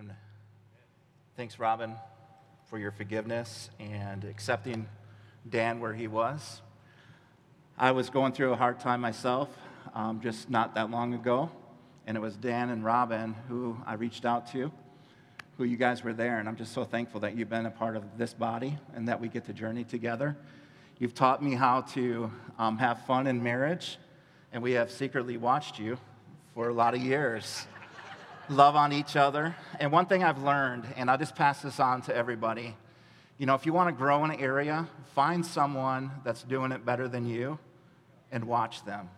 And thanks, Robin, for your forgiveness and accepting Dan where he was. I was going through a hard time myself um, just not that long ago, and it was Dan and Robin who I reached out to, who you guys were there, and I'm just so thankful that you've been a part of this body and that we get to journey together. You've taught me how to um, have fun in marriage, and we have secretly watched you for a lot of years. Love on each other. And one thing I've learned, and I'll just pass this on to everybody you know, if you want to grow an area, find someone that's doing it better than you and watch them,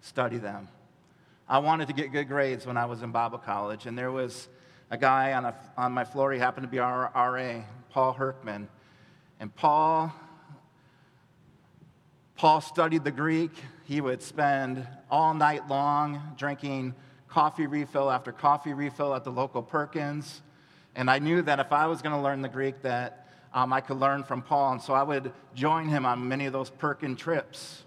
study them. I wanted to get good grades when I was in Bible college, and there was a guy on, a, on my floor, he happened to be our RA, Paul Herkman. And Paul, Paul studied the Greek. He would spend all night long drinking coffee refill after coffee refill at the local Perkins. And I knew that if I was going to learn the Greek, that um, I could learn from Paul. And so I would join him on many of those Perkin trips.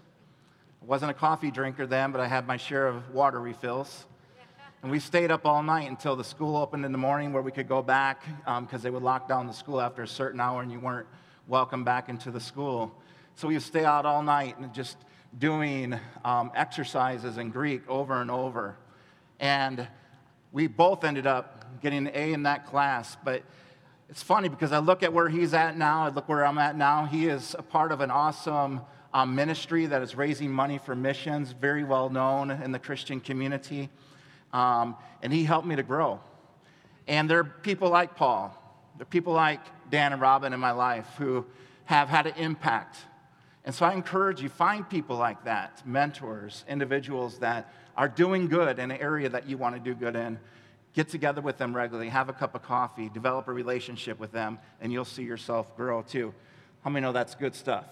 I wasn't a coffee drinker then, but I had my share of water refills. And we stayed up all night until the school opened in the morning where we could go back because um, they would lock down the school after a certain hour and you weren't welcome back into the school. So we would stay out all night and just doing um, exercises in Greek over and over. And we both ended up getting an A in that class, but it's funny because I look at where he's at now, I look where I'm at now. He is a part of an awesome um, ministry that is raising money for missions, very well known in the Christian community. Um, and he helped me to grow. And there are people like Paul, there are people like Dan and Robin in my life who have had an impact. And so I encourage you, find people like that, mentors, individuals that are doing good in an area that you want to do good in Get together with them regularly, have a cup of coffee, develop a relationship with them, and you'll see yourself grow too. How many know that's good stuff?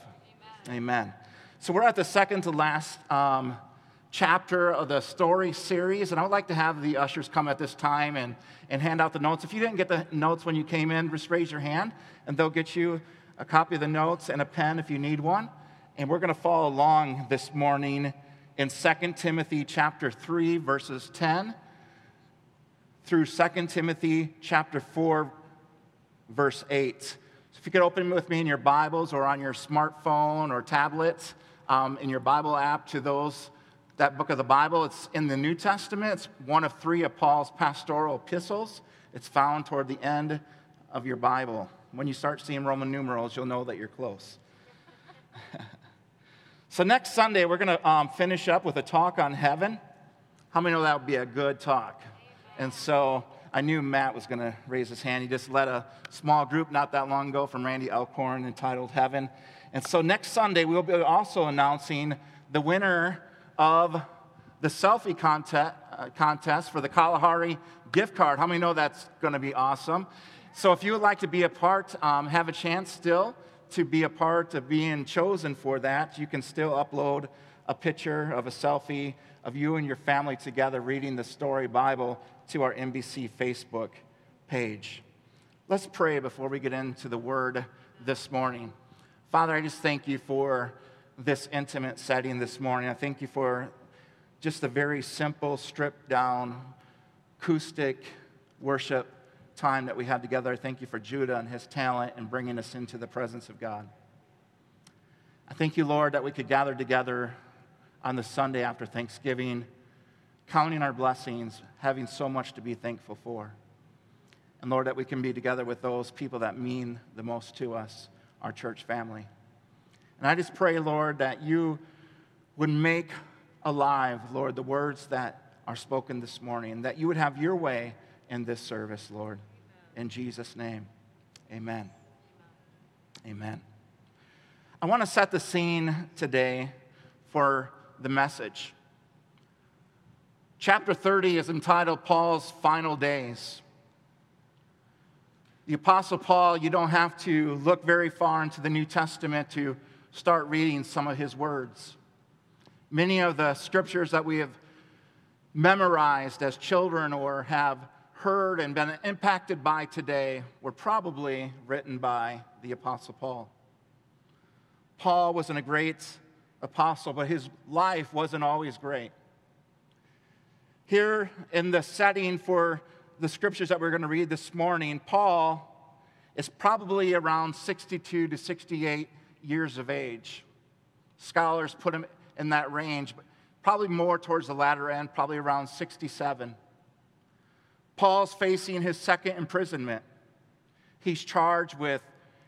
Amen. Amen. So we're at the second to last um, chapter of the story series, and I would like to have the ushers come at this time and, and hand out the notes. If you didn't get the notes when you came in, just raise your hand, and they'll get you a copy of the notes and a pen if you need one. And we're going to follow along this morning in 2 Timothy chapter 3, verses 10 through 2 Timothy chapter 4, verse 8. So if you could open with me in your Bibles or on your smartphone or tablet, um, in your Bible app to those, that book of the Bible. It's in the New Testament. It's one of three of Paul's pastoral epistles. It's found toward the end of your Bible. When you start seeing Roman numerals, you'll know that you're close. so next Sunday, we're going to um, finish up with a talk on heaven. How many know that would be a good talk? And so I knew Matt was going to raise his hand. He just led a small group not that long ago from Randy Alcorn entitled Heaven. And so next Sunday, we'll be also announcing the winner of the selfie contest, uh, contest for the Kalahari gift card. How many know that's going to be awesome? So if you would like to be a part, um, have a chance still to be a part of being chosen for that, you can still upload a picture of a selfie of you and your family together reading the story Bible to our NBC Facebook page. Let's pray before we get into the word this morning. Father, I just thank you for this intimate setting this morning. I thank you for just a very simple, stripped down, acoustic worship time that we had together. I thank you for Judah and his talent and bringing us into the presence of God. I thank you, Lord, that we could gather together on the Sunday after Thanksgiving counting our blessings, having so much to be thankful for. And Lord, that we can be together with those people that mean the most to us, our church family. And I just pray, Lord, that you would make alive, Lord, the words that are spoken this morning, that you would have your way in this service, Lord. In Jesus' name, amen. Amen. I want to set the scene today for the message. Chapter 30 is entitled Paul's Final Days. The Apostle Paul, you don't have to look very far into the New Testament to start reading some of his words. Many of the scriptures that we have memorized as children or have heard and been impacted by today were probably written by the Apostle Paul. Paul wasn't a great apostle, but his life wasn't always great here in the setting for the scriptures that we're going to read this morning, Paul is probably around 62 to 68 years of age. Scholars put him in that range, but probably more towards the latter end, probably around 67. Paul's facing his second imprisonment. He's charged with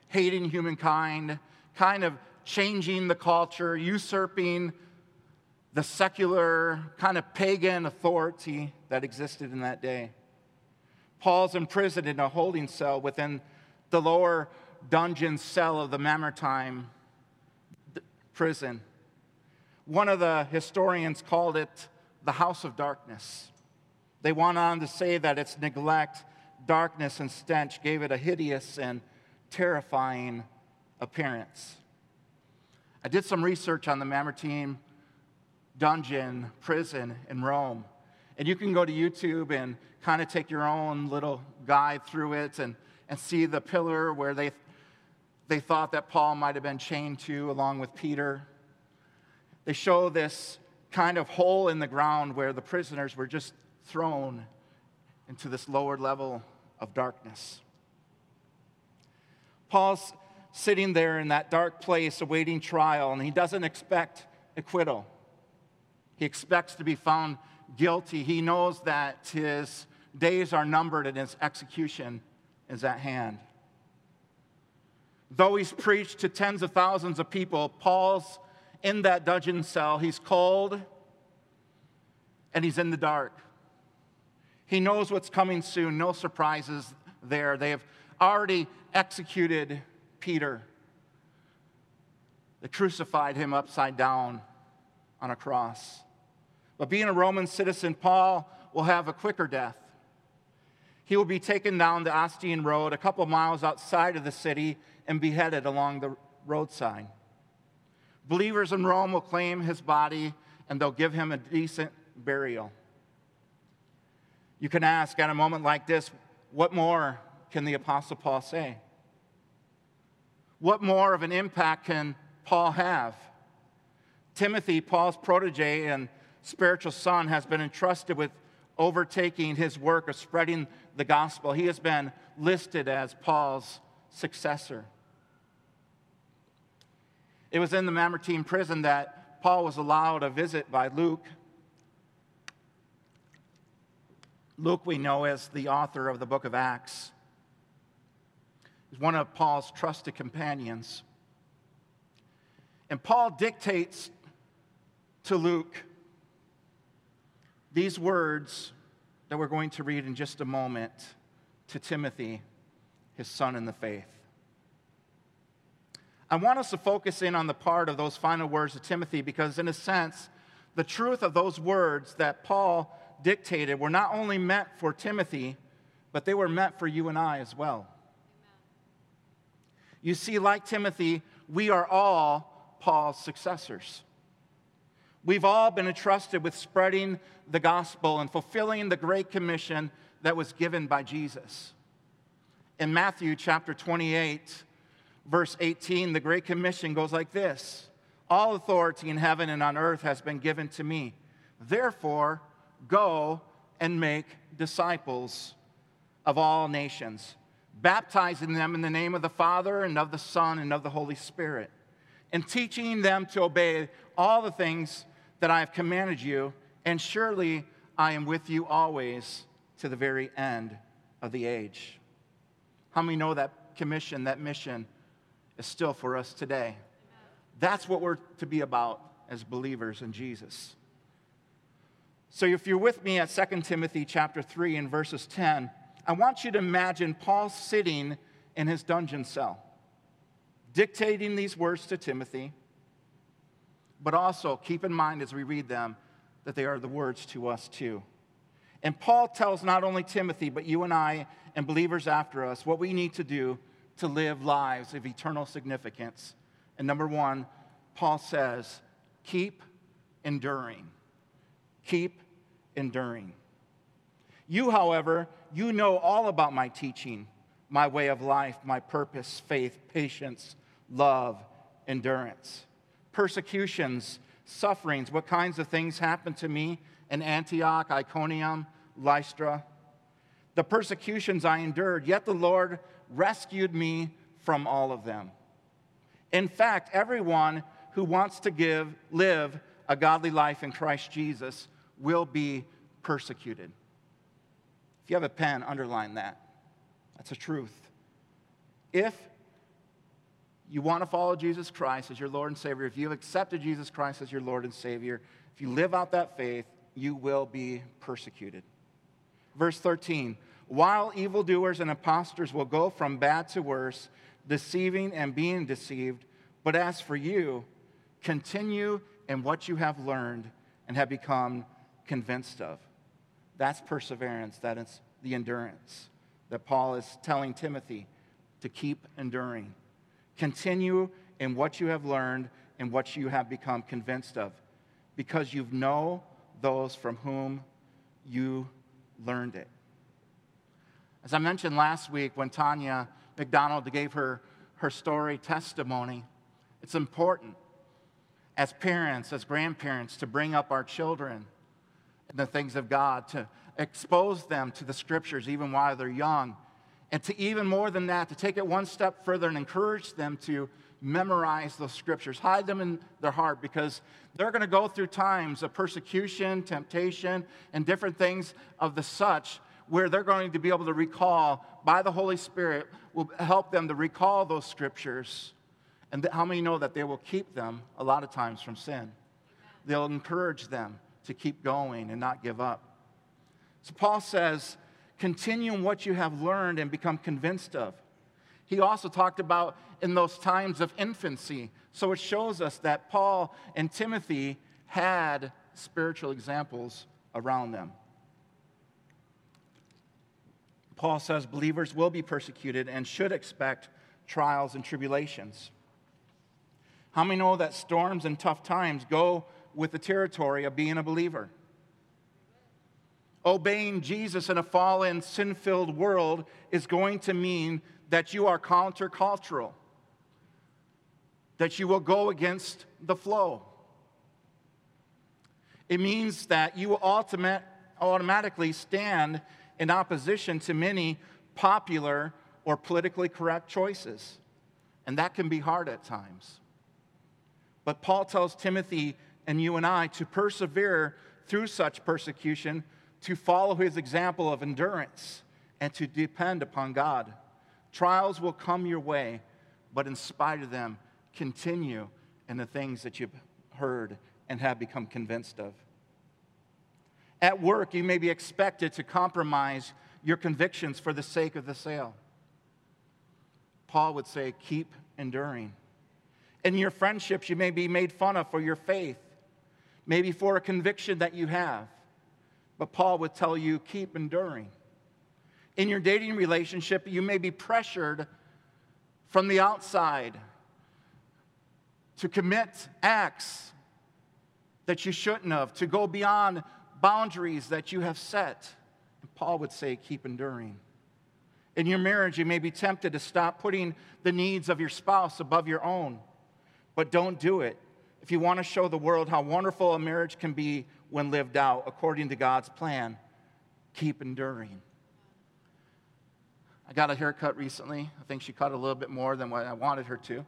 hating humankind, kind of changing the culture, usurping the secular, kind of pagan authority that existed in that day. Paul's imprisoned in a holding cell within the lower dungeon cell of the Mamertine prison. One of the historians called it the house of darkness. They went on to say that its neglect, darkness, and stench gave it a hideous and terrifying appearance. I did some research on the Mamertine dungeon prison in Rome. And you can go to YouTube and kind of take your own little guide through it and, and see the pillar where they, they thought that Paul might have been chained to along with Peter. They show this kind of hole in the ground where the prisoners were just thrown into this lower level of darkness. Paul's sitting there in that dark place awaiting trial, and he doesn't expect acquittal. He expects to be found guilty. He knows that his days are numbered and his execution is at hand. Though he's preached to tens of thousands of people, Paul's in that dungeon cell. He's cold and he's in the dark. He knows what's coming soon, no surprises there. They have already executed Peter, they crucified him upside down on a cross. But being a Roman citizen, Paul will have a quicker death. He will be taken down the Ostian Road a couple miles outside of the city and beheaded along the roadside. Believers in Rome will claim his body and they'll give him a decent burial. You can ask at a moment like this, what more can the Apostle Paul say? What more of an impact can Paul have? Timothy, Paul's protege and spiritual son, has been entrusted with overtaking his work of spreading the gospel. He has been listed as Paul's successor. It was in the Mamertine prison that Paul was allowed a visit by Luke. Luke, we know as the author of the book of Acts, is one of Paul's trusted companions. And Paul dictates to Luke these words that we're going to read in just a moment to Timothy, his son in the faith. I want us to focus in on the part of those final words to Timothy because, in a sense, the truth of those words that Paul dictated were not only meant for Timothy, but they were meant for you and I as well. You see, like Timothy, we are all Paul's successors. We've all been entrusted with spreading the gospel and fulfilling the great commission that was given by Jesus. In Matthew chapter 28, verse 18, the great commission goes like this All authority in heaven and on earth has been given to me. Therefore, go and make disciples of all nations, baptizing them in the name of the Father and of the Son and of the Holy Spirit, and teaching them to obey all the things that I have commanded you, and surely I am with you always to the very end of the age. How many know that commission, that mission is still for us today? That's what we're to be about as believers in Jesus. So if you're with me at 2 Timothy chapter 3 and verses 10, I want you to imagine Paul sitting in his dungeon cell, dictating these words to Timothy but also keep in mind as we read them that they are the words to us too. And Paul tells not only Timothy, but you and I and believers after us what we need to do to live lives of eternal significance. And number one, Paul says, keep enduring. Keep enduring. You, however, you know all about my teaching, my way of life, my purpose, faith, patience, love, endurance persecutions, sufferings, what kinds of things happened to me in Antioch, Iconium, Lystra. the persecutions I endured, yet the Lord rescued me from all of them. In fact, everyone who wants to give, live a godly life in Christ Jesus will be persecuted. If you have a pen, underline that. That's a truth. If you want to follow Jesus Christ as your Lord and Savior, if you have accepted Jesus Christ as your Lord and Savior, if you live out that faith, you will be persecuted. Verse 13 While evildoers and impostors will go from bad to worse, deceiving and being deceived, but as for you, continue in what you have learned and have become convinced of. That's perseverance, that is the endurance that Paul is telling Timothy to keep enduring. Continue in what you have learned and what you have become convinced of, because you know those from whom you learned it. As I mentioned last week when Tanya McDonald gave her, her story testimony, it's important as parents, as grandparents, to bring up our children the things of God, to expose them to the scriptures even while they're young. And to even more than that, to take it one step further and encourage them to memorize those scriptures, hide them in their heart because they're going to go through times of persecution, temptation, and different things of the such where they're going to be able to recall by the Holy Spirit will help them to recall those scriptures. And how many know that they will keep them a lot of times from sin? They'll encourage them to keep going and not give up. So Paul says, continue in what you have learned and become convinced of. He also talked about in those times of infancy. So it shows us that Paul and Timothy had spiritual examples around them. Paul says believers will be persecuted and should expect trials and tribulations. How many know that storms and tough times go with the territory of being a believer? obeying Jesus in a fallen, sin filled world is going to mean that you are countercultural, that you will go against the flow. It means that you will ultimate, automatically stand in opposition to many popular or politically correct choices. And that can be hard at times. But Paul tells Timothy and you and I to persevere through such persecution to follow his example of endurance and to depend upon God. Trials will come your way, but in spite of them, continue in the things that you've heard and have become convinced of. At work, you may be expected to compromise your convictions for the sake of the sale. Paul would say, keep enduring. In your friendships, you may be made fun of for your faith, maybe for a conviction that you have. But Paul would tell you keep enduring. In your dating relationship, you may be pressured from the outside to commit acts that you shouldn't have, to go beyond boundaries that you have set. And Paul would say, keep enduring. In your marriage, you may be tempted to stop putting the needs of your spouse above your own, but don't do it. If you want to show the world how wonderful a marriage can be, when lived out according to God's plan, keep enduring. I got a haircut recently. I think she cut a little bit more than what I wanted her to,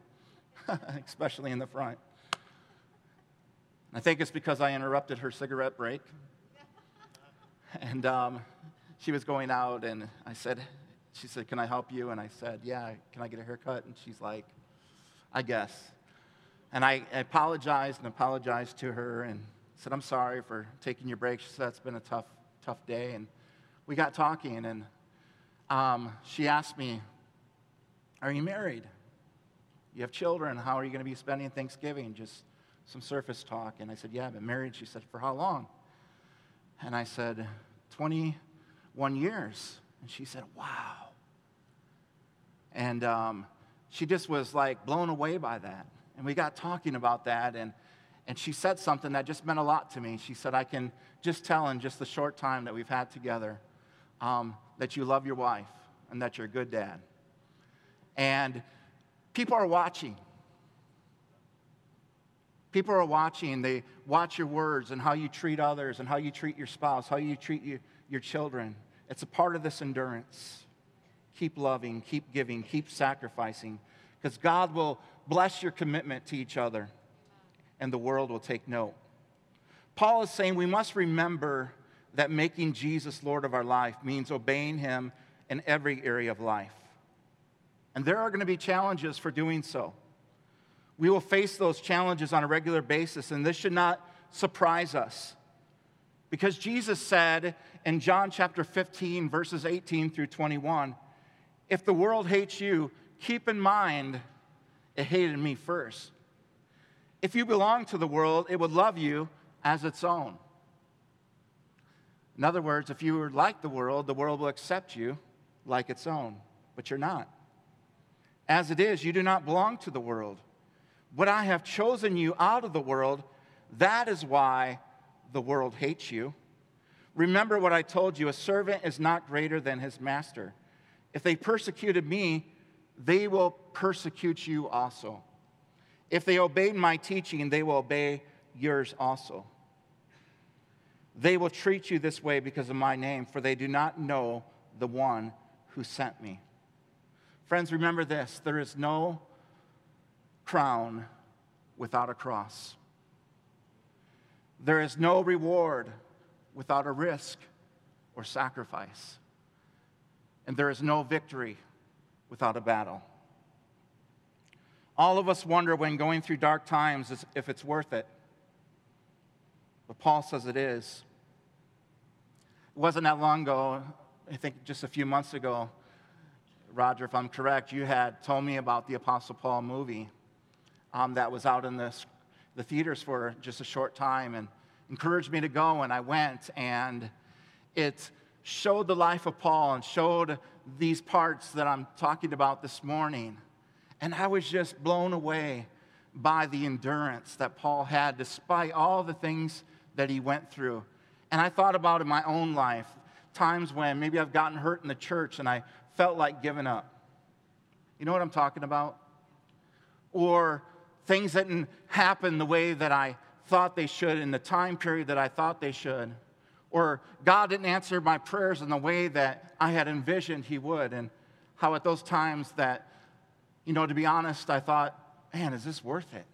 especially in the front. I think it's because I interrupted her cigarette break. And um, she was going out, and I said, She said, Can I help you? And I said, Yeah, can I get a haircut? And she's like, I guess. And I apologized and apologized to her, and said, I'm sorry for taking your break. She said, It's been a tough, tough day. And we got talking, and um, she asked me, Are you married? You have children. How are you going to be spending Thanksgiving? Just some surface talk. And I said, Yeah, I've been married. She said, For how long? And I said, 21 years. And she said, Wow. And um, she just was like blown away by that. And we got talking about that. And and she said something that just meant a lot to me. She said, I can just tell in just the short time that we've had together um, that you love your wife and that you're a good dad. And people are watching. People are watching. They watch your words and how you treat others and how you treat your spouse, how you treat you, your children. It's a part of this endurance. Keep loving, keep giving, keep sacrificing, because God will bless your commitment to each other, and the world will take note. Paul is saying we must remember that making Jesus Lord of our life means obeying Him in every area of life. And there are going to be challenges for doing so. We will face those challenges on a regular basis, and this should not surprise us. Because Jesus said in John chapter 15, verses 18 through 21, if the world hates you, keep in mind it hated me first. If you belong to the world, it would love you as its own. In other words, if you are like the world, the world will accept you like its own, but you're not. As it is, you do not belong to the world. But I have chosen you out of the world. That is why the world hates you. Remember what I told you a servant is not greater than his master. If they persecuted me, they will persecute you also. If they obeyed my teaching, they will obey yours also. They will treat you this way because of my name, for they do not know the one who sent me. Friends, remember this there is no crown without a cross. There is no reward without a risk or sacrifice. And there is no victory without a battle. All of us wonder when going through dark times if it's worth it. But Paul says it is. It wasn't that long ago, I think just a few months ago, Roger, if I'm correct, you had told me about the Apostle Paul movie um, that was out in the, the theaters for just a short time and encouraged me to go. And I went, and it showed the life of Paul and showed these parts that I'm talking about this morning. And I was just blown away by the endurance that Paul had despite all the things that he went through. And I thought about in my own life times when maybe I've gotten hurt in the church and I felt like giving up. You know what I'm talking about? Or things that didn't happen the way that I thought they should in the time period that I thought they should. Or God didn't answer my prayers in the way that I had envisioned He would. And how at those times that, you know, to be honest, I thought, man, is this worth it?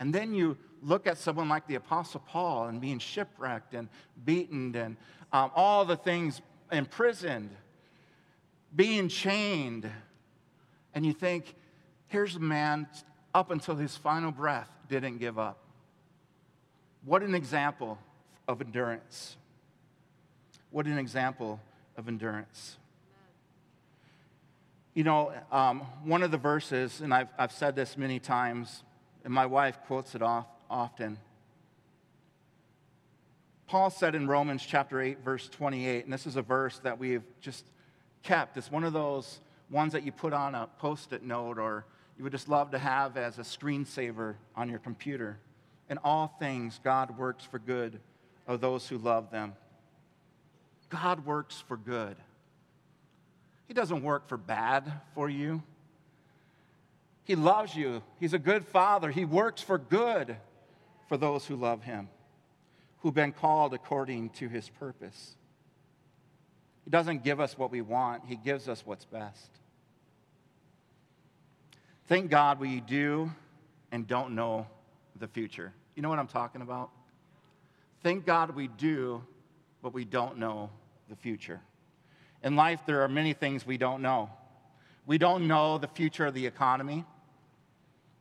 And then you look at someone like the Apostle Paul and being shipwrecked and beaten and um, all the things imprisoned being chained. And you think, here's a man up until his final breath didn't give up. What an example of endurance. What an example of endurance. You know, um, one of the verses, and I've, I've said this many times, and my wife quotes it off, often. Paul said in Romans chapter 8, verse 28, and this is a verse that we've just kept. It's one of those ones that you put on a post it note or you would just love to have as a screensaver on your computer. In all things, God works for good of those who love them. God works for good. He doesn't work for bad for you. He loves you. He's a good father. He works for good for those who love him, who've been called according to his purpose. He doesn't give us what we want, He gives us what's best. Thank God we do and don't know the future. You know what I'm talking about? Thank God we do, but we don't know the future. In life, there are many things we don't know. We don't know the future of the economy.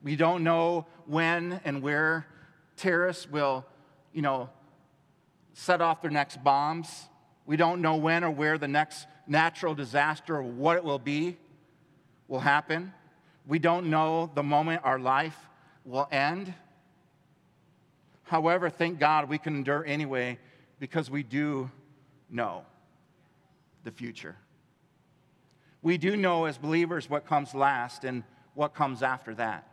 We don't know when and where terrorists will, you know, set off their next bombs. We don't know when or where the next natural disaster or what it will be will happen. We don't know the moment our life will end. However, thank God we can endure anyway because we do know the future. We do know as believers what comes last and what comes after that.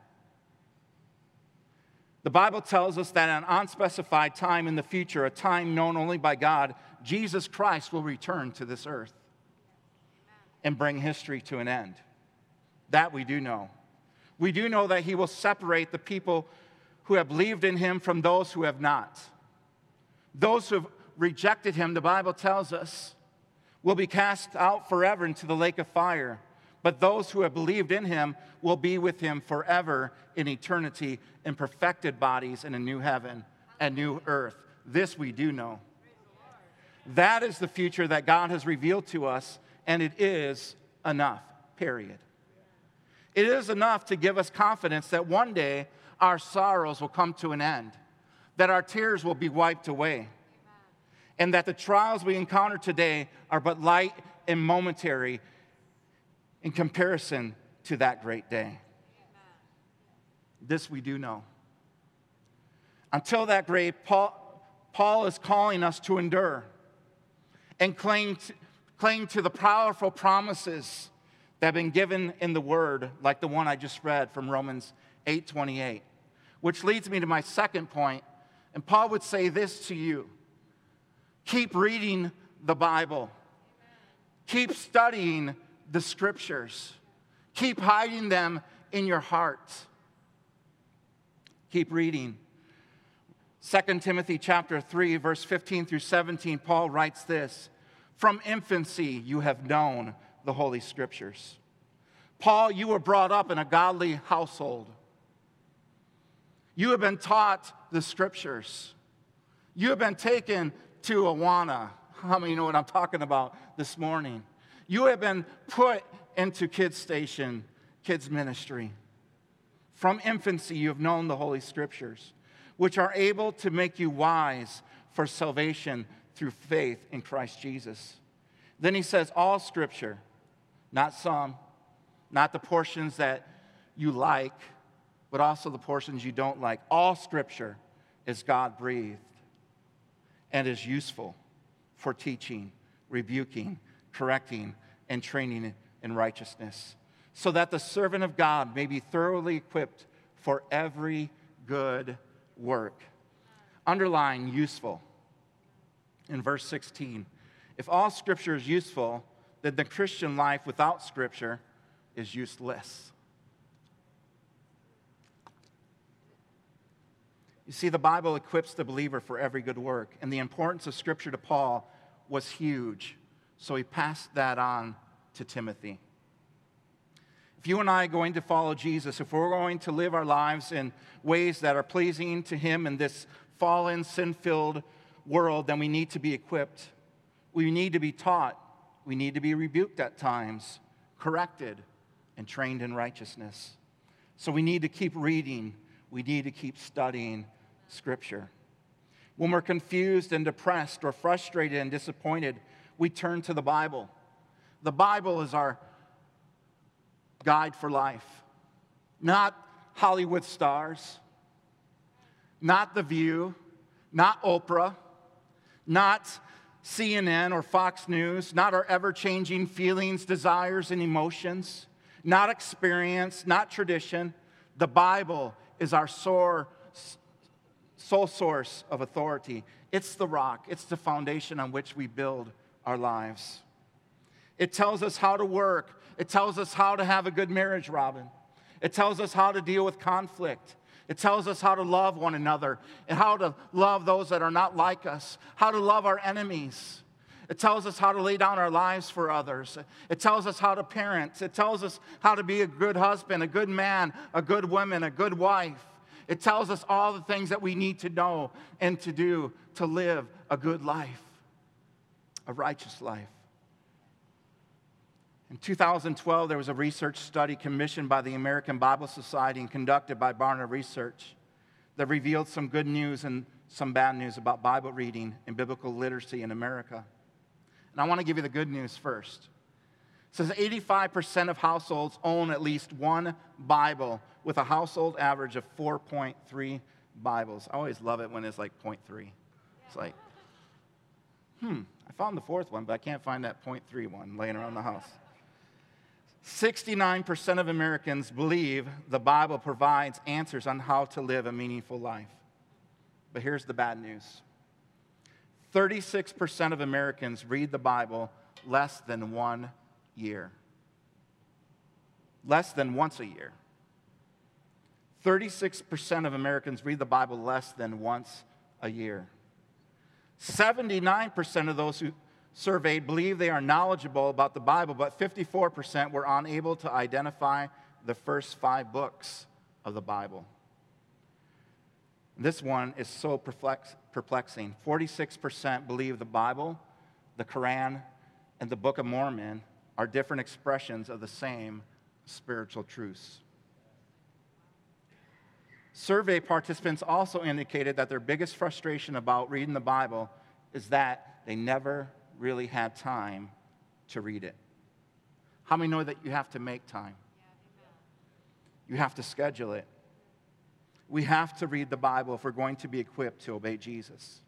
The Bible tells us that at an unspecified time in the future, a time known only by God, Jesus Christ will return to this earth and bring history to an end. That we do know. We do know that he will separate the people who have believed in him from those who have not. Those who have rejected him, the Bible tells us, will be cast out forever into the lake of fire. But those who have believed in him will be with him forever in eternity in perfected bodies in a new heaven and new earth. This we do know. That is the future that God has revealed to us, and it is enough, period. It is enough to give us confidence that one day our sorrows will come to an end, that our tears will be wiped away, and that the trials we encounter today are but light and momentary in comparison to that great day. This we do know. Until that great, Paul, Paul is calling us to endure and cling to, cling to the powerful promises that have been given in the word, like the one I just read from Romans 8:28. Which leads me to my second point, and Paul would say this to you. Keep reading the Bible. Keep studying the scriptures. Keep hiding them in your heart. Keep reading. 2 Timothy chapter 3 verse 15 through 17 Paul writes this, "From infancy you have known the holy scriptures. Paul, you were brought up in a godly household. You have been taught the scriptures. You have been taken to Awana. How many know what I'm talking about this morning? You have been put into kids station, kids ministry. From infancy, you have known the Holy Scriptures, which are able to make you wise for salvation through faith in Christ Jesus. Then he says, All Scripture, not some, not the portions that you like, but also the portions you don't like. All Scripture is God breathed and is useful for teaching, rebuking, correcting, and training in righteousness, so that the servant of God may be thoroughly equipped for every good work. Underline useful in verse 16. If all scripture is useful, then the Christian life without scripture is useless. You see, the Bible equips the believer for every good work, and the importance of Scripture to Paul was huge. So he passed that on to Timothy. If you and I are going to follow Jesus, if we're going to live our lives in ways that are pleasing to Him in this fallen, sin filled world, then we need to be equipped. We need to be taught. We need to be rebuked at times, corrected, and trained in righteousness. So we need to keep reading, we need to keep studying Scripture. When we're confused and depressed or frustrated and disappointed, we turn to the Bible. The Bible is our guide for life, not Hollywood stars, not The View, not Oprah, not CNN or Fox News, not our ever changing feelings, desires, and emotions, not experience, not tradition. The Bible is our sore sole source of authority. It's the rock, it's the foundation on which we build our lives. It tells us how to work, it tells us how to have a good marriage, Robin. It tells us how to deal with conflict. It tells us how to love one another and how to love those that are not like us, how to love our enemies. It tells us how to lay down our lives for others. It tells us how to parent. It tells us how to be a good husband, a good man, a good woman, a good wife. It tells us all the things that we need to know and to do to live a good life, a righteous life. In 2012, there was a research study commissioned by the American Bible Society and conducted by Barna Research that revealed some good news and some bad news about Bible reading and biblical literacy in America. And I want to give you the good news first. Says 85% of households own at least one Bible with a household average of 4.3 Bibles. I always love it when it's like 0.3. It's like, hmm, I found the fourth one, but I can't find that 0.3 one laying around the house. 69% of Americans believe the Bible provides answers on how to live a meaningful life. But here's the bad news 36% of Americans read the Bible less than one year. Less than once a year. 36% of Americans read the Bible less than once a year. 79% of those who, surveyed believe they are knowledgeable about the Bible, but 54% were unable to identify the first five books of the Bible. This one is so perplexing. 46% believe the Bible, the Quran, and the Book of Mormon are different expressions of the same spiritual truths. Survey participants also indicated that their biggest frustration about reading the Bible is that they never really had time to read it. How many know that you have to make time? You have to schedule it. We have to read the Bible if we're going to be equipped to obey Jesus.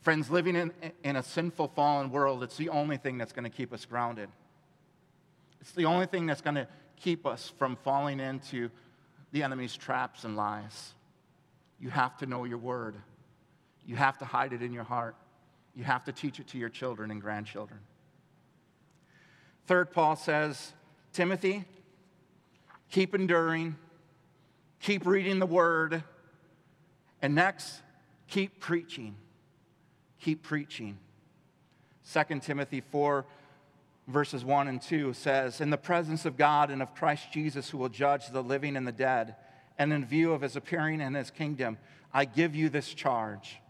Friends, living in, in a sinful, fallen world, it's the only thing that's going to keep us grounded. It's the only thing that's going to keep us from falling into the enemy's traps and lies. You have to know your word. You have to hide it in your heart. You have to teach it to your children and grandchildren. Third, Paul says, Timothy, keep enduring, keep reading the word, and next, keep preaching. Keep preaching. 2 Timothy 4 verses 1 and 2 says, In the presence of God and of Christ Jesus, who will judge the living and the dead, and in view of his appearing and his kingdom, I give you this charge.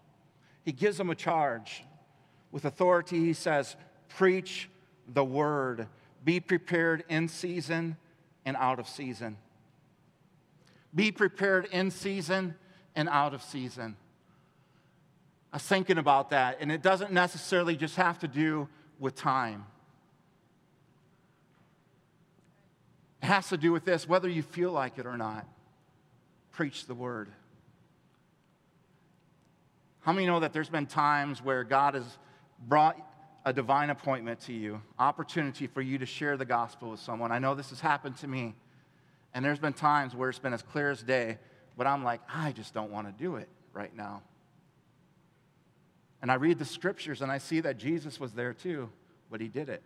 He gives them a charge. With authority, he says, Preach the word. Be prepared in season and out of season. Be prepared in season and out of season. I was thinking about that, and it doesn't necessarily just have to do with time. It has to do with this whether you feel like it or not. Preach the word. How many know that there's been times where God has brought a divine appointment to you, opportunity for you to share the gospel with someone? I know this has happened to me. And there's been times where it's been as clear as day, but I'm like, I just don't want to do it right now. And I read the scriptures and I see that Jesus was there too, but he did it.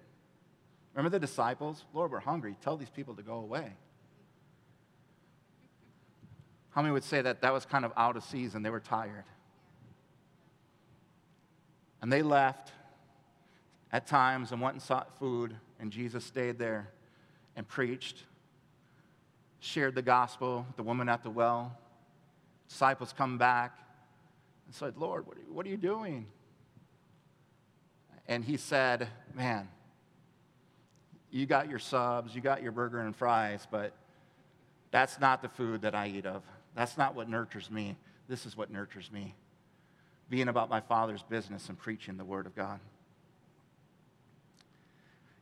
Remember the disciples? Lord, we're hungry. Tell these people to go away. How many would say that that was kind of out of season? They were tired. And they left at times and went and sought food, and Jesus stayed there and preached, shared the gospel, the woman at the well. Disciples come back and said, Lord, what are you, what are you doing? And he said, Man, you got your subs, you got your burger and fries, but that's not the food that I eat of. That's not what nurtures me. This is what nurtures me being about my Father's business and preaching the Word of God.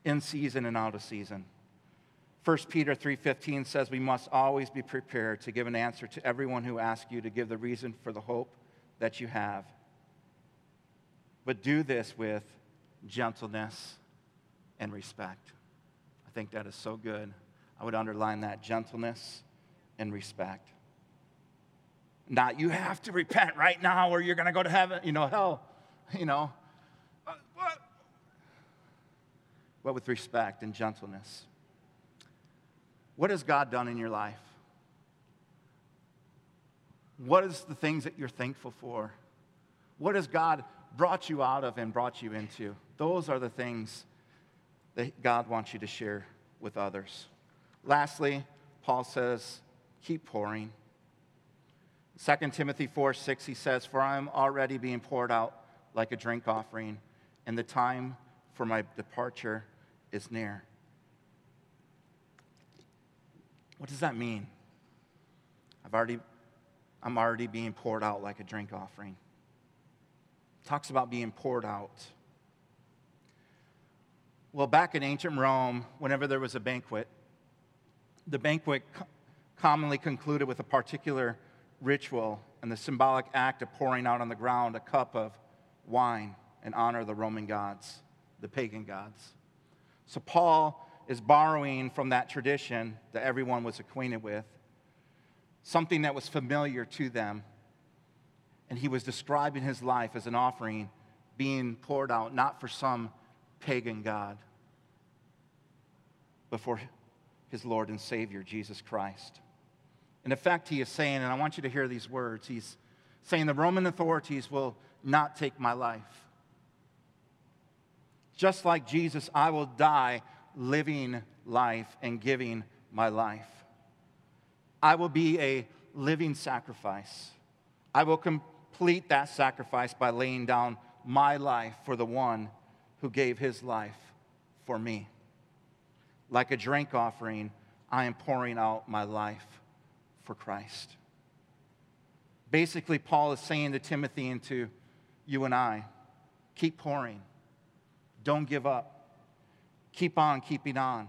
In season and out of season. 1 Peter 3:15 says we must always be prepared to give an answer to everyone who asks you to give the reason for the hope that you have. But do this with gentleness and respect. I think that is so good. I would underline that gentleness and respect. Not you have to repent right now or you're going to go to heaven, you know, hell, you know. What? But with respect and gentleness. What has God done in your life? What is the things that you're thankful for? What has God brought you out of and brought you into? Those are the things that God wants you to share with others. Lastly, Paul says, keep pouring. 2 Timothy 4 6, he says, For I am already being poured out like a drink offering, and the time for my departure is near. What does that mean? I've already, I'm already being poured out like a drink offering. Talks about being poured out. Well, back in ancient Rome, whenever there was a banquet, the banquet commonly concluded with a particular ritual and the symbolic act of pouring out on the ground a cup of wine in honor of the Roman gods, the pagan gods. So Paul is borrowing from that tradition that everyone was acquainted with, something that was familiar to them. And he was describing his life as an offering being poured out not for some pagan God, but for his Lord and Savior, Jesus Christ. In effect, he is saying, and I want you to hear these words, he's saying, the Roman authorities will not take my life. Just like Jesus, I will die living life and giving my life. I will be a living sacrifice. I will complete that sacrifice by laying down my life for the one who gave his life for me. Like a drink offering, I am pouring out my life for Christ. Basically, Paul is saying to Timothy and to you and I keep pouring, don't give up, keep on keeping on.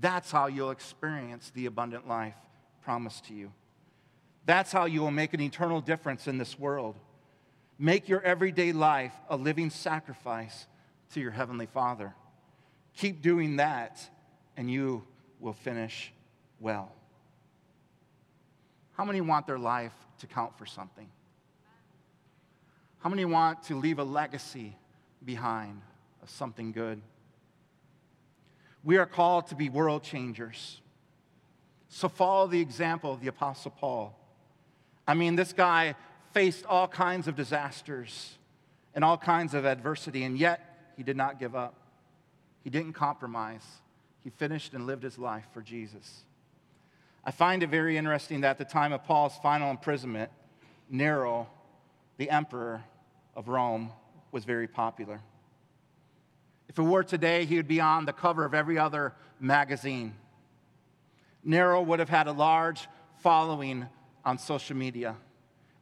That's how you'll experience the abundant life promised to you. That's how you will make an eternal difference in this world. Make your everyday life a living sacrifice to your Heavenly Father. Keep doing that, and you will finish well. How many want their life to count for something? How many want to leave a legacy behind of something good? We are called to be world changers. So follow the example of the Apostle Paul. I mean, this guy faced all kinds of disasters and all kinds of adversity, and yet he did not give up. He didn't compromise. He finished and lived his life for Jesus. I find it very interesting that at the time of Paul's final imprisonment, Nero, the emperor of Rome, was very popular. If it were today, he would be on the cover of every other magazine. Nero would have had a large following on social media.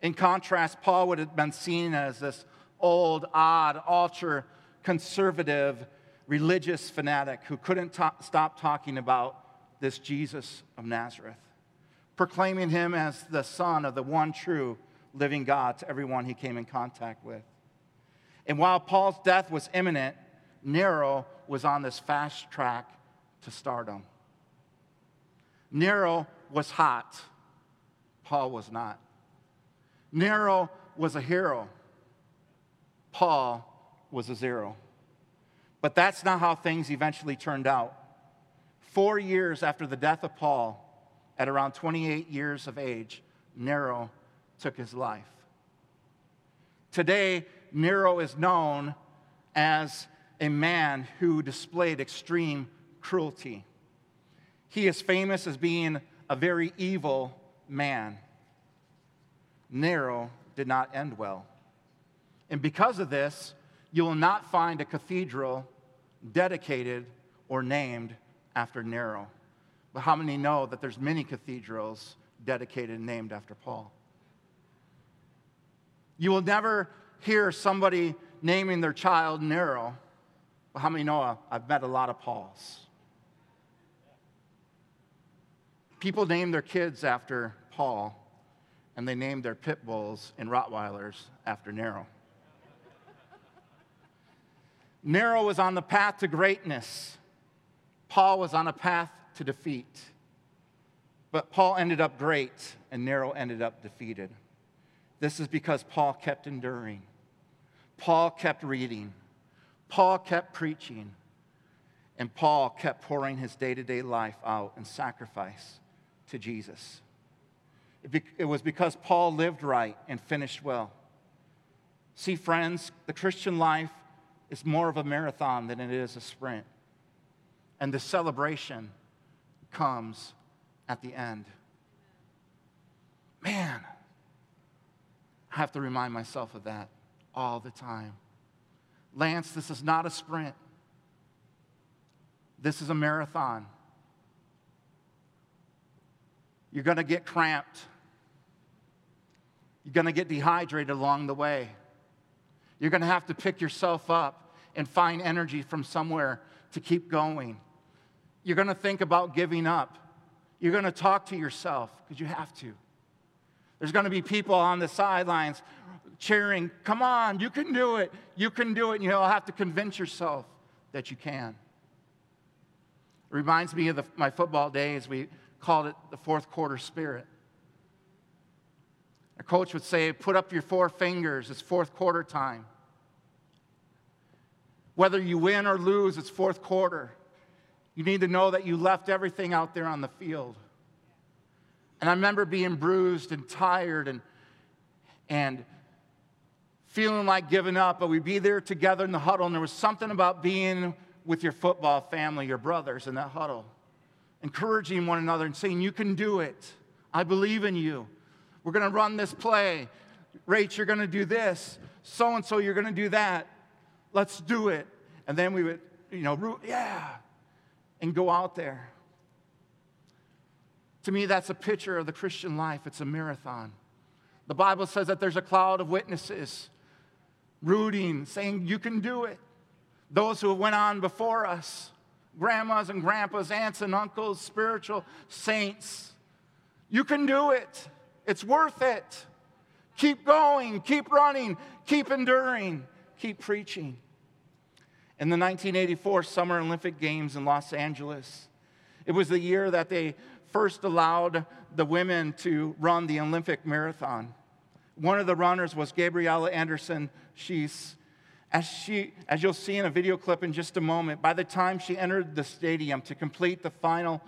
In contrast, Paul would have been seen as this old, odd, ultra conservative, religious fanatic who couldn't stop talking about this Jesus of Nazareth, proclaiming him as the Son of the one true living God to everyone he came in contact with. And while Paul's death was imminent, Nero was on this fast track to stardom. Nero was hot, Paul was not. Nero was a hero, Paul was a zero. But that's not how things eventually turned out. Four years after the death of Paul, at around 28 years of age, Nero took his life. Today, Nero is known as a man who displayed extreme cruelty. He is famous as being a very evil man. Nero did not end well. And because of this, you will not find a cathedral dedicated or named after Nero. But how many know that there's many cathedrals dedicated and named after Paul? You will never hear somebody naming their child Nero. But how many know I've met a lot of Pauls? People named their kids after Paul, and they named their pit bulls and Rottweilers after Nero. Nero was on the path to greatness. Paul was on a path to defeat. But Paul ended up great, and Nero ended up defeated. This is because Paul kept enduring. Paul kept reading. Paul kept preaching. And Paul kept pouring his day to day life out in sacrifice to Jesus. It, be, it was because Paul lived right and finished well. See, friends, the Christian life is more of a marathon than it is a sprint. And the celebration comes at the end. Man, I have to remind myself of that all the time. Lance, this is not a sprint. This is a marathon. You're going to get cramped. You're going to get dehydrated along the way. You're going to have to pick yourself up and find energy from somewhere to keep going. You're going to think about giving up. You're going to talk to yourself because you have to. There's going to be people on the sidelines cheering, Come on, you can do it. You can do it. And you'll have to convince yourself that you can. It reminds me of the, my football days. We called it the fourth quarter spirit. A coach would say, Put up your four fingers. It's fourth quarter time. Whether you win or lose, it's fourth quarter. You need to know that you left everything out there on the field. And I remember being bruised and tired and, and feeling like giving up, but we'd be there together in the huddle, and there was something about being with your football family, your brothers in that huddle, encouraging one another and saying, You can do it. I believe in you. We're going to run this play. Rach, you're going to do this. So and so, you're going to do that. Let's do it. And then we would, you know, yeah, and go out there. To me, that's a picture of the Christian life. It's a marathon. The Bible says that there's a cloud of witnesses rooting, saying, You can do it. Those who went on before us, grandmas and grandpas, aunts and uncles, spiritual saints, you can do it. It's worth it. Keep going, keep running, keep enduring, keep preaching. In the 1984 Summer Olympic Games in Los Angeles, it was the year that they first allowed the women to run the Olympic marathon. One of the runners was Gabriela Andersen She's, as, she, as you'll see in a video clip in just a moment, by the time she entered the stadium to complete the final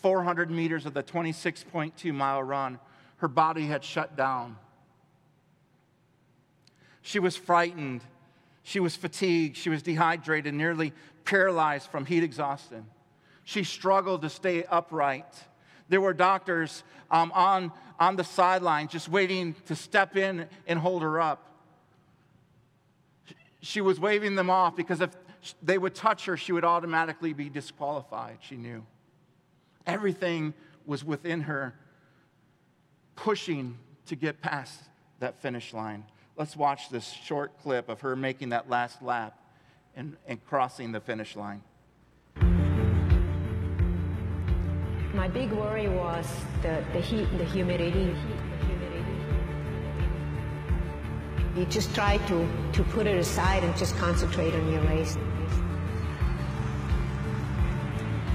400 meters of the 26.2 mile run, her body had shut down. She was frightened. She was fatigued. She was dehydrated, nearly paralyzed from heat exhaustion. She struggled to stay upright. There were doctors um, on, on the sideline just waiting to step in and hold her up. She was waving them off because if they would touch her, she would automatically be disqualified, she knew. Everything was within her pushing to get past that finish line. Let's watch this short clip of her making that last lap and, and crossing the finish line. My big worry was the, the heat and the humidity. You just try to, to put it aside and just concentrate on your race.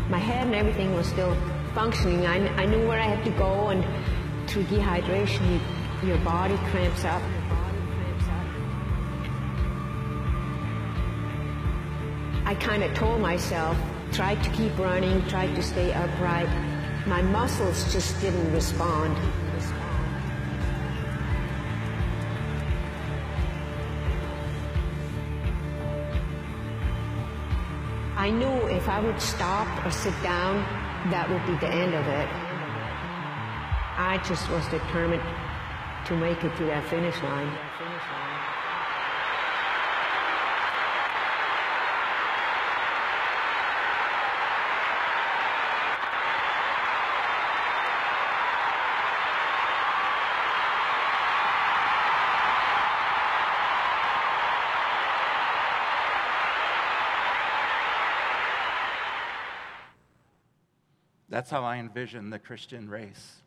My head and everything was still functioning. I, I knew where I had to go, and through dehydration, you, your body cramps up. I kind of told myself, try to keep running, try to stay upright. My muscles just didn't respond. I knew if I would stop or sit down, that would be the end of it. I just was determined to make it to that finish line. That's how I envision the Christian race.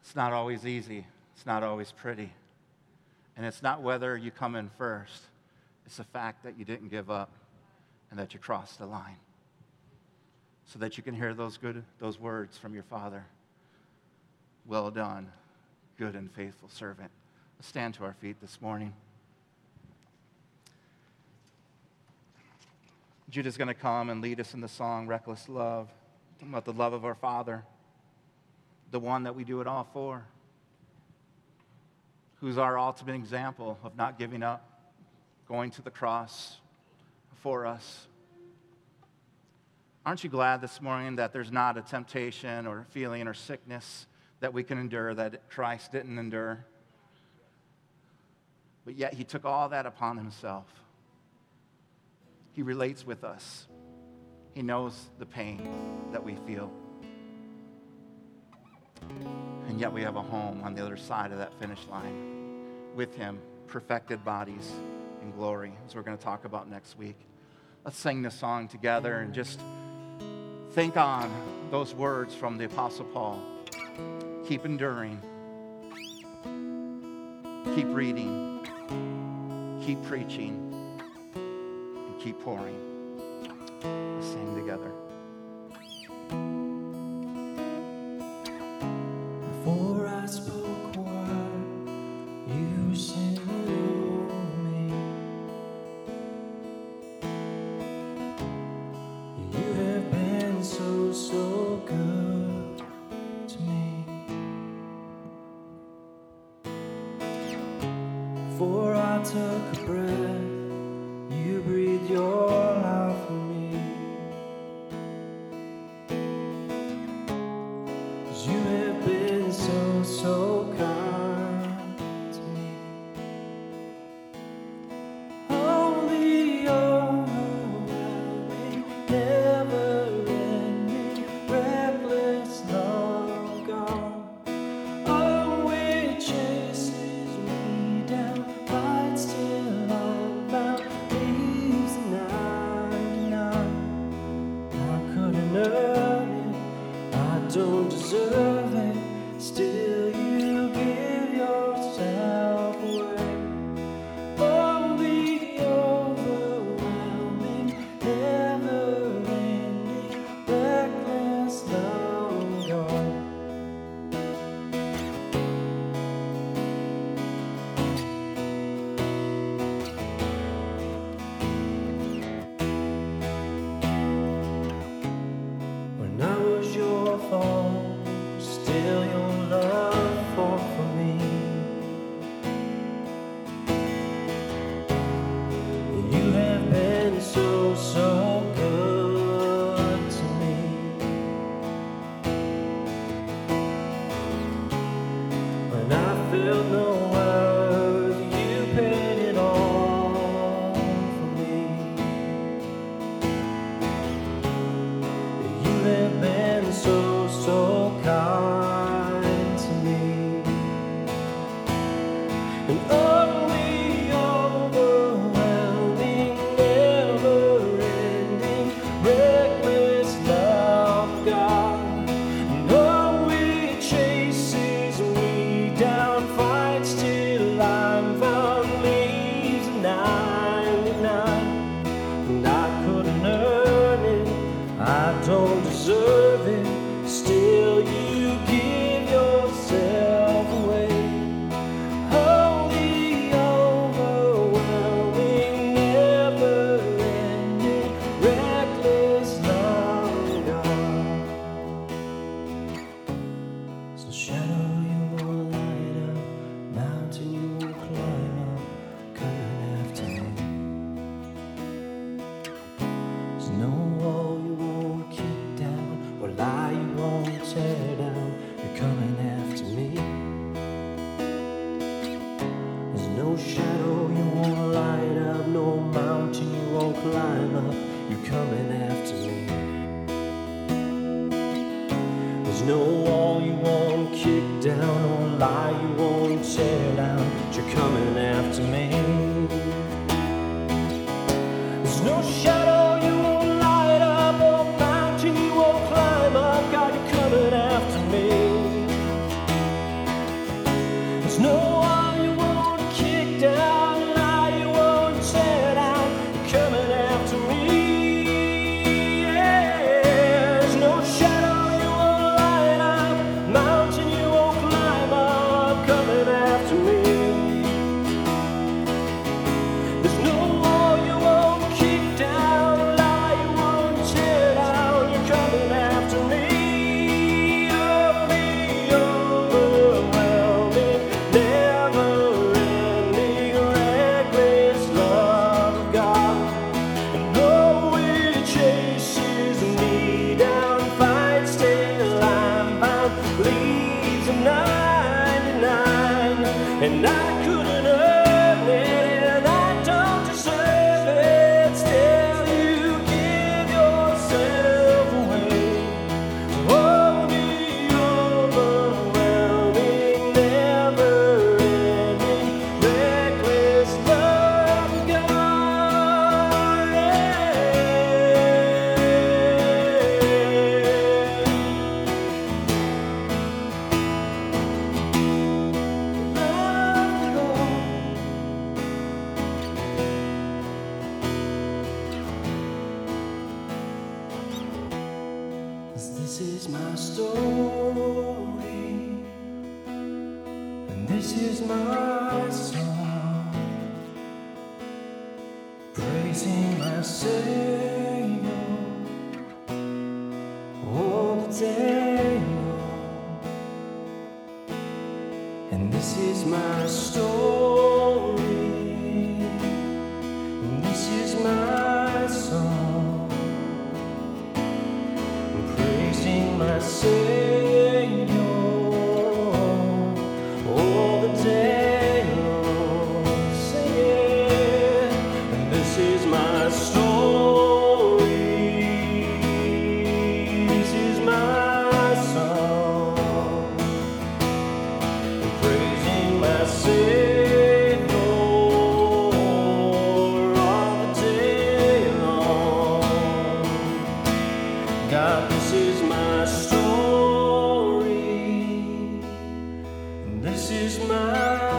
It's not always easy, it's not always pretty. And it's not whether you come in first, it's the fact that you didn't give up and that you crossed the line. So that you can hear those good those words from your father. Well done, good and faithful servant. Let's stand to our feet this morning. Judah's going to come and lead us in the song Reckless Love, talking about the love of our Father, the one that we do it all for, who's our ultimate example of not giving up, going to the cross for us. Aren't you glad this morning that there's not a temptation or feeling or sickness that we can endure that Christ didn't endure? But yet he took all that upon himself. He relates with us. He knows the pain that we feel. And yet we have a home on the other side of that finish line with Him, perfected bodies in glory, as we're going to talk about next week. Let's sing this song together and just think on those words from the Apostle Paul. Keep enduring, keep reading, keep preaching keep pouring. Let's sing together. And I couldn't This is my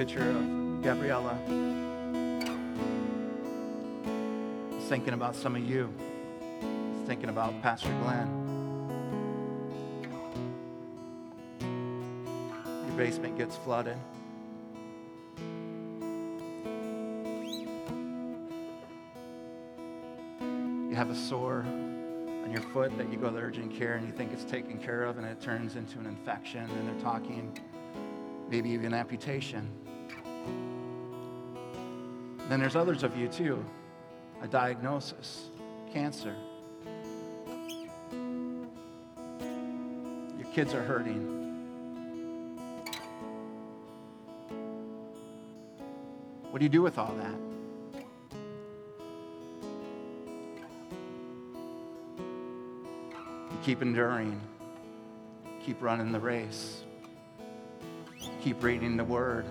picture of Gabriela. Thinking about some of you. Thinking about Pastor Glenn. Your basement gets flooded. You have a sore on your foot that you go to urgent care and you think it's taken care of and it turns into an infection and they're talking maybe even amputation. Then there's others of you too, a diagnosis, cancer. Your kids are hurting. What do you do with all that? You keep enduring. Keep running the race. Keep reading the word.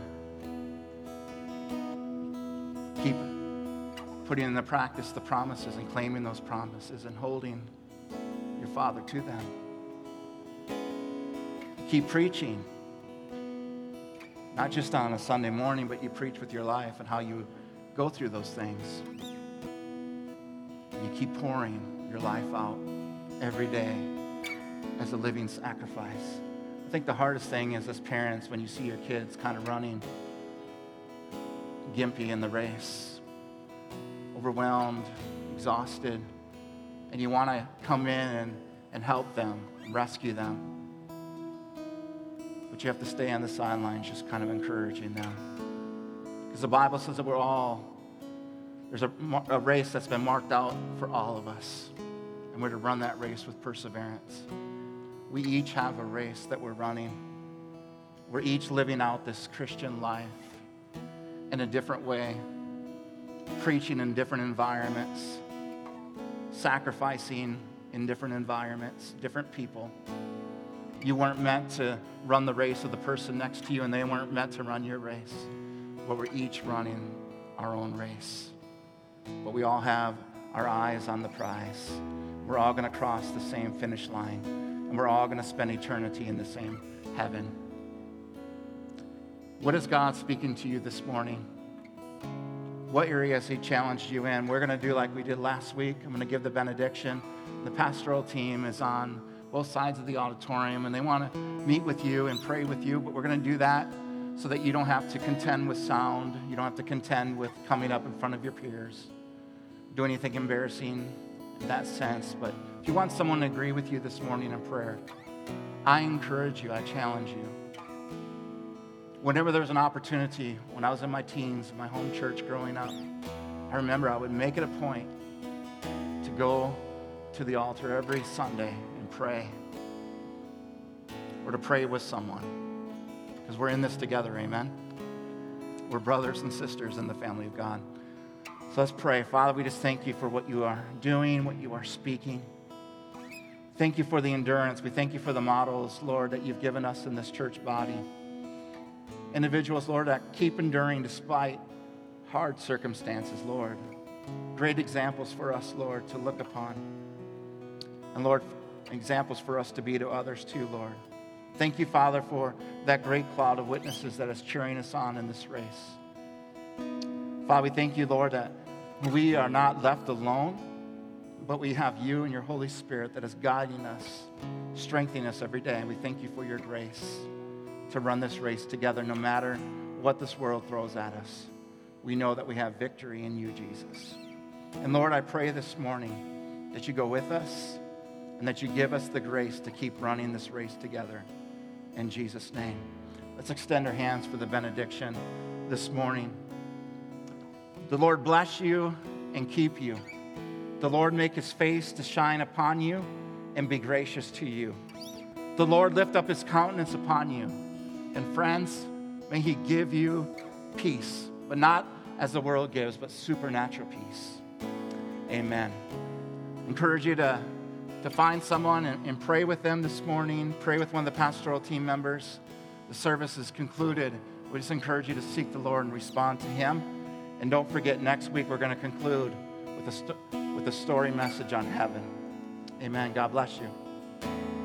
Putting into practice the promises and claiming those promises and holding your Father to them. Keep preaching. Not just on a Sunday morning, but you preach with your life and how you go through those things. And you keep pouring your life out every day as a living sacrifice. I think the hardest thing is as parents when you see your kids kind of running gimpy in the race, overwhelmed, exhausted, and you want to come in and, and help them, rescue them. But you have to stay on the sidelines, just kind of encouraging them. Because the Bible says that we're all, there's a, a race that's been marked out for all of us. And we're to run that race with perseverance. We each have a race that we're running. We're each living out this Christian life in a different way, preaching in different environments, sacrificing in different environments, different people. You weren't meant to run the race of the person next to you, and they weren't meant to run your race. But we're each running our own race. But we all have our eyes on the prize. We're all going to cross the same finish line, and we're all going to spend eternity in the same heaven. What is God speaking to you this morning? What area has He challenged you in? We're going to do like we did last week. I'm going to give the benediction. The pastoral team is on both sides of the auditorium, and they want to meet with you and pray with you. But we're going to do that so that you don't have to contend with sound. You don't have to contend with coming up in front of your peers, do anything embarrassing in that sense. But if you want someone to agree with you this morning in prayer, I encourage you, I challenge you whenever there was an opportunity, when I was in my teens, my home church growing up, I remember I would make it a point to go to the altar every Sunday and pray, or to pray with someone, because we're in this together, amen? We're brothers and sisters in the family of God. So let's pray. Father, we just thank you for what you are doing, what you are speaking. Thank you for the endurance. We thank you for the models, Lord, that you've given us in this church body individuals, Lord, that keep enduring despite hard circumstances, Lord. Great examples for us, Lord, to look upon. And Lord, examples for us to be to others too, Lord. Thank you, Father, for that great cloud of witnesses that is cheering us on in this race. Father, we thank you, Lord, that we are not left alone, but we have you and your Holy Spirit that is guiding us, strengthening us every day. And we thank you for your grace to run this race together no matter what this world throws at us. We know that we have victory in you, Jesus. And Lord, I pray this morning that you go with us and that you give us the grace to keep running this race together. In Jesus' name. Let's extend our hands for the benediction this morning. The Lord bless you and keep you. The Lord make his face to shine upon you and be gracious to you. The Lord lift up his countenance upon you. And friends, may he give you peace, but not as the world gives, but supernatural peace. Amen. Encourage you to, to find someone and, and pray with them this morning. Pray with one of the pastoral team members. The service is concluded. We just encourage you to seek the Lord and respond to him. And don't forget, next week we're going to conclude with a, sto- with a story message on heaven. Amen. God bless you.